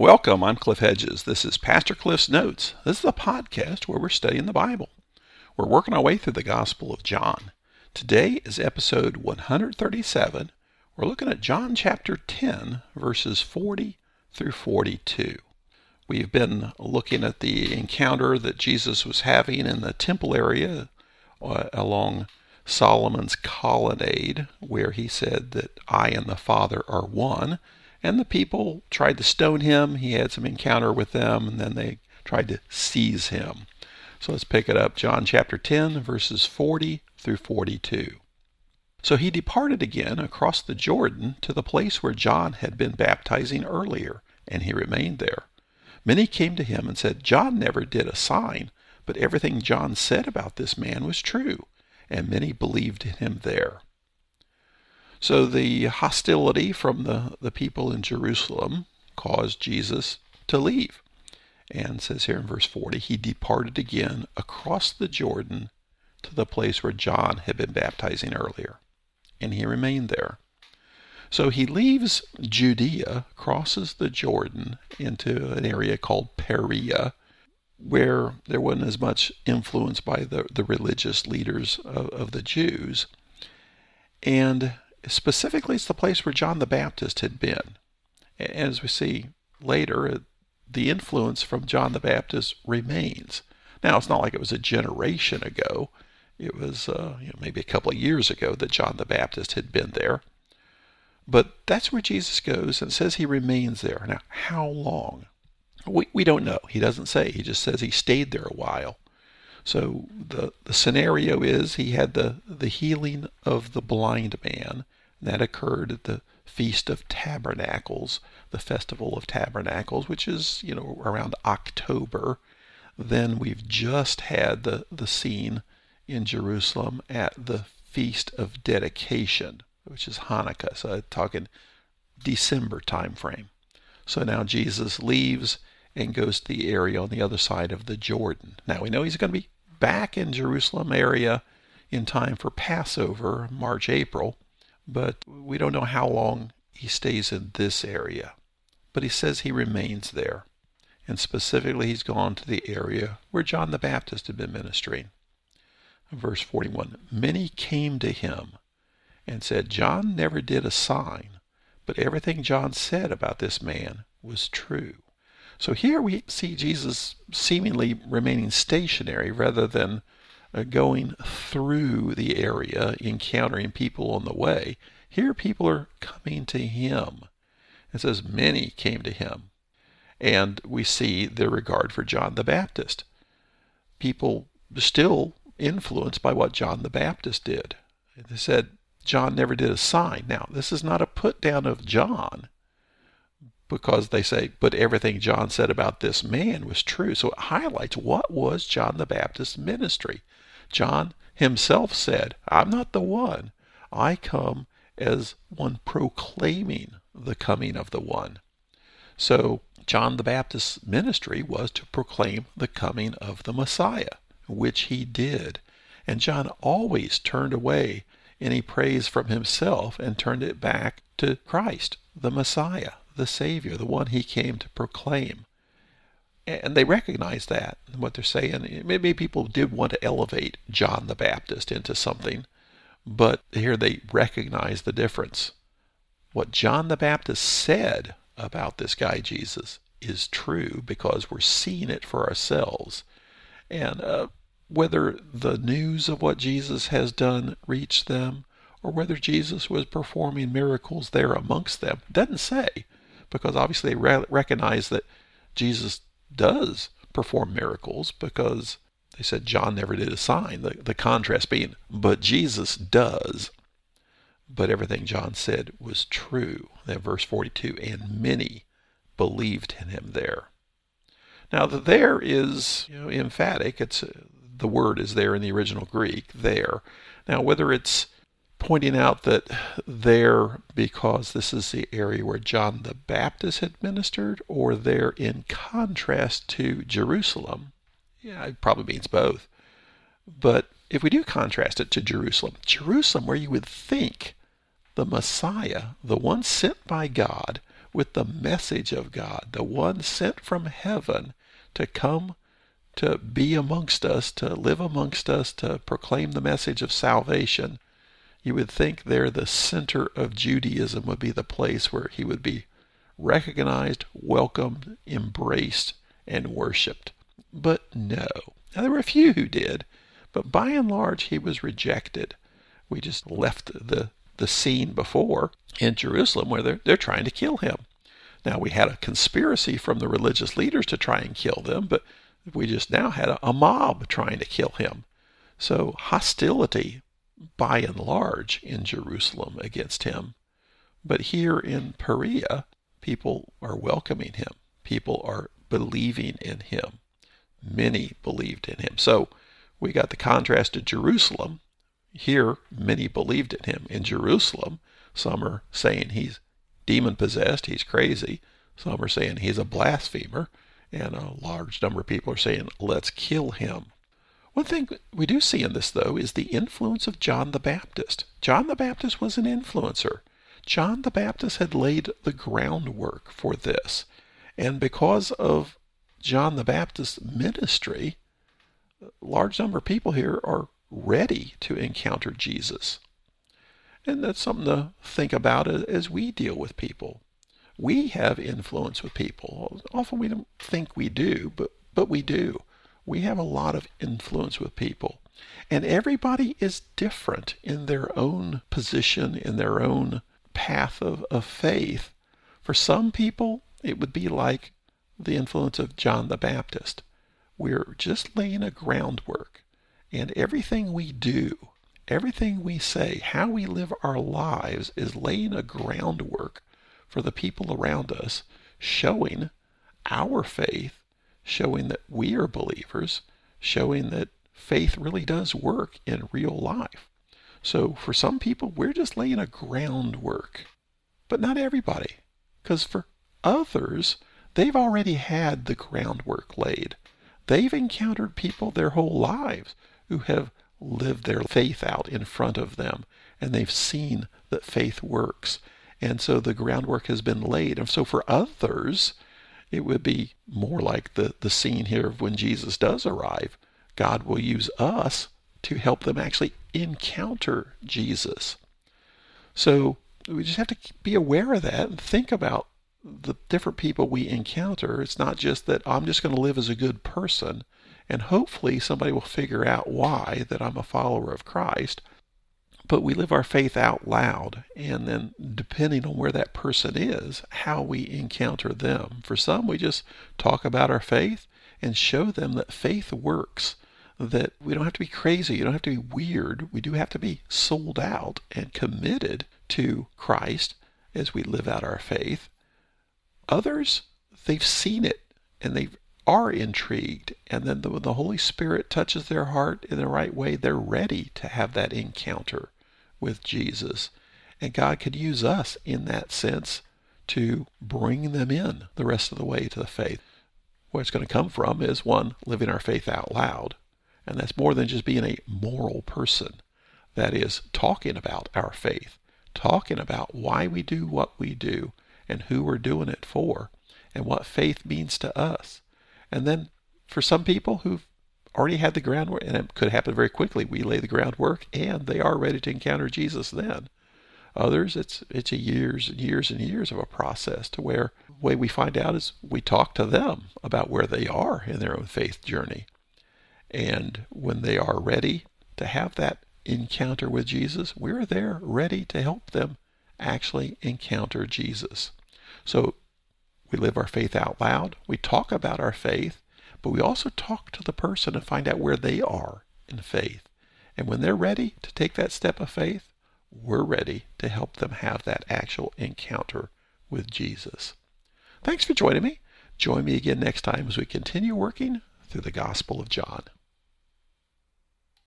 Welcome, I'm Cliff Hedges. This is Pastor Cliff's Notes. This is a podcast where we're studying the Bible. We're working our way through the Gospel of John. Today is episode 137. We're looking at John chapter 10, verses 40 through 42. We've been looking at the encounter that Jesus was having in the temple area uh, along Solomon's colonnade, where he said that I and the Father are one and the people tried to stone him. He had some encounter with them, and then they tried to seize him. So let's pick it up. John chapter 10, verses 40 through 42. So he departed again across the Jordan to the place where John had been baptizing earlier, and he remained there. Many came to him and said, John never did a sign, but everything John said about this man was true, and many believed in him there. So the hostility from the, the people in Jerusalem caused Jesus to leave. And says here in verse 40, he departed again across the Jordan to the place where John had been baptizing earlier. And he remained there. So he leaves Judea, crosses the Jordan into an area called Perea, where there wasn't as much influence by the, the religious leaders of, of the Jews. And specifically, it's the place where John the Baptist had been. And as we see later, the influence from John the Baptist remains. Now, it's not like it was a generation ago. It was uh, you know, maybe a couple of years ago that John the Baptist had been there. But that's where Jesus goes and says he remains there. Now, how long? We, we don't know. He doesn't say. He just says he stayed there a while. So the, the scenario is he had the, the healing of the blind man. That occurred at the Feast of Tabernacles, the Festival of Tabernacles, which is, you know, around October. Then we've just had the, the scene in Jerusalem at the Feast of Dedication, which is Hanukkah. So talking December time frame. So now Jesus leaves and goes to the area on the other side of the Jordan. Now we know he's going to be back in Jerusalem area in time for Passover, March, April, but we don't know how long he stays in this area. But he says he remains there. And specifically, he's gone to the area where John the Baptist had been ministering. Verse 41 Many came to him and said, John never did a sign, but everything John said about this man was true. So here we see Jesus seemingly remaining stationary rather than uh, going through the area, encountering people on the way. Here people are coming to him. It says, Many came to him. And we see their regard for John the Baptist. People still influenced by what John the Baptist did. They said, John never did a sign. Now, this is not a put down of John because they say, but everything John said about this man was true. So it highlights what was John the Baptist's ministry. John himself said, I'm not the one. I come as one proclaiming the coming of the one. So John the Baptist's ministry was to proclaim the coming of the Messiah, which he did. And John always turned away any praise from himself and turned it back to Christ, the Messiah the Savior, the one he came to proclaim. And they recognize that, what they're saying. Maybe people did want to elevate John the Baptist into something, but here they recognize the difference. What John the Baptist said about this guy Jesus is true because we're seeing it for ourselves. And uh, whether the news of what Jesus has done reached them, or whether Jesus was performing miracles there amongst them, doesn't say because obviously they re- recognize that Jesus does perform miracles because they said John never did a sign. The, the contrast being, but Jesus does. But everything John said was true. That verse 42, and many believed in him there. Now, the there is you know, emphatic. It's the word is there in the original Greek. There. Now, whether it's pointing out that there, because this is the area where John the Baptist had ministered, or there in contrast to Jerusalem. Yeah, it probably means both. But if we do contrast it to Jerusalem, Jerusalem, where you would think the Messiah, the one sent by God, with the message of God, the one sent from heaven to come to be amongst us, to live amongst us, to proclaim the message of salvation, you would think there the center of Judaism would be the place where he would be recognized, welcomed, embraced, and worshiped. But no. Now, there were a few who did, but by and large, he was rejected. We just left the, the scene before in Jerusalem where they're, they're trying to kill him. Now, we had a conspiracy from the religious leaders to try and kill them, but we just now had a, a mob trying to kill him. So, hostility by and large in Jerusalem against him. But here in Perea, people are welcoming him. People are believing in him. Many believed in him. So we got the contrast to Jerusalem. Here, many believed in him. In Jerusalem, some are saying he's demon possessed, he's crazy. Some are saying he's a blasphemer. And a large number of people are saying, let's kill him. One thing we do see in this, though, is the influence of John the Baptist. John the Baptist was an influencer. John the Baptist had laid the groundwork for this. And because of John the Baptist's ministry, a large number of people here are ready to encounter Jesus. And that's something to think about as we deal with people. We have influence with people. Often we don't think we do, but, but we do we have a lot of influence with people. And everybody is different in their own position, in their own path of, of faith. For some people, it would be like the influence of John the Baptist. We're just laying a groundwork. And everything we do, everything we say, how we live our lives is laying a groundwork for the people around us, showing our faith showing that we are believers, showing that faith really does work in real life. So for some people, we're just laying a groundwork, but not everybody, because for others, they've already had the groundwork laid. They've encountered people their whole lives who have lived their faith out in front of them, and they've seen that faith works. And so the groundwork has been laid. And so for others, it would be more like the, the scene here of when Jesus does arrive. God will use us to help them actually encounter Jesus. So we just have to be aware of that and think about the different people we encounter. It's not just that I'm just going to live as a good person and hopefully somebody will figure out why that I'm a follower of Christ but we live our faith out loud. And then, depending on where that person is, how we encounter them. For some, we just talk about our faith and show them that faith works, that we don't have to be crazy, you don't have to be weird. We do have to be sold out and committed to Christ as we live out our faith. Others, they've seen it and they are intrigued. And then when the Holy Spirit touches their heart in the right way, they're ready to have that encounter with Jesus. And God could use us in that sense to bring them in the rest of the way to the faith. Where it's going to come from is one, living our faith out loud. And that's more than just being a moral person. That is, talking about our faith, talking about why we do what we do and who we're doing it for and what faith means to us. And then for some people who've already had the groundwork, and it could happen very quickly. We lay the groundwork, and they are ready to encounter Jesus then. Others, it's it's a years and years and years of a process to where the way we find out is we talk to them about where they are in their own faith journey. And when they are ready to have that encounter with Jesus, we're there ready to help them actually encounter Jesus. So we live our faith out loud. We talk about our faith but we also talk to the person and find out where they are in faith. And when they're ready to take that step of faith, we're ready to help them have that actual encounter with Jesus. Thanks for joining me. Join me again next time as we continue working through the Gospel of John.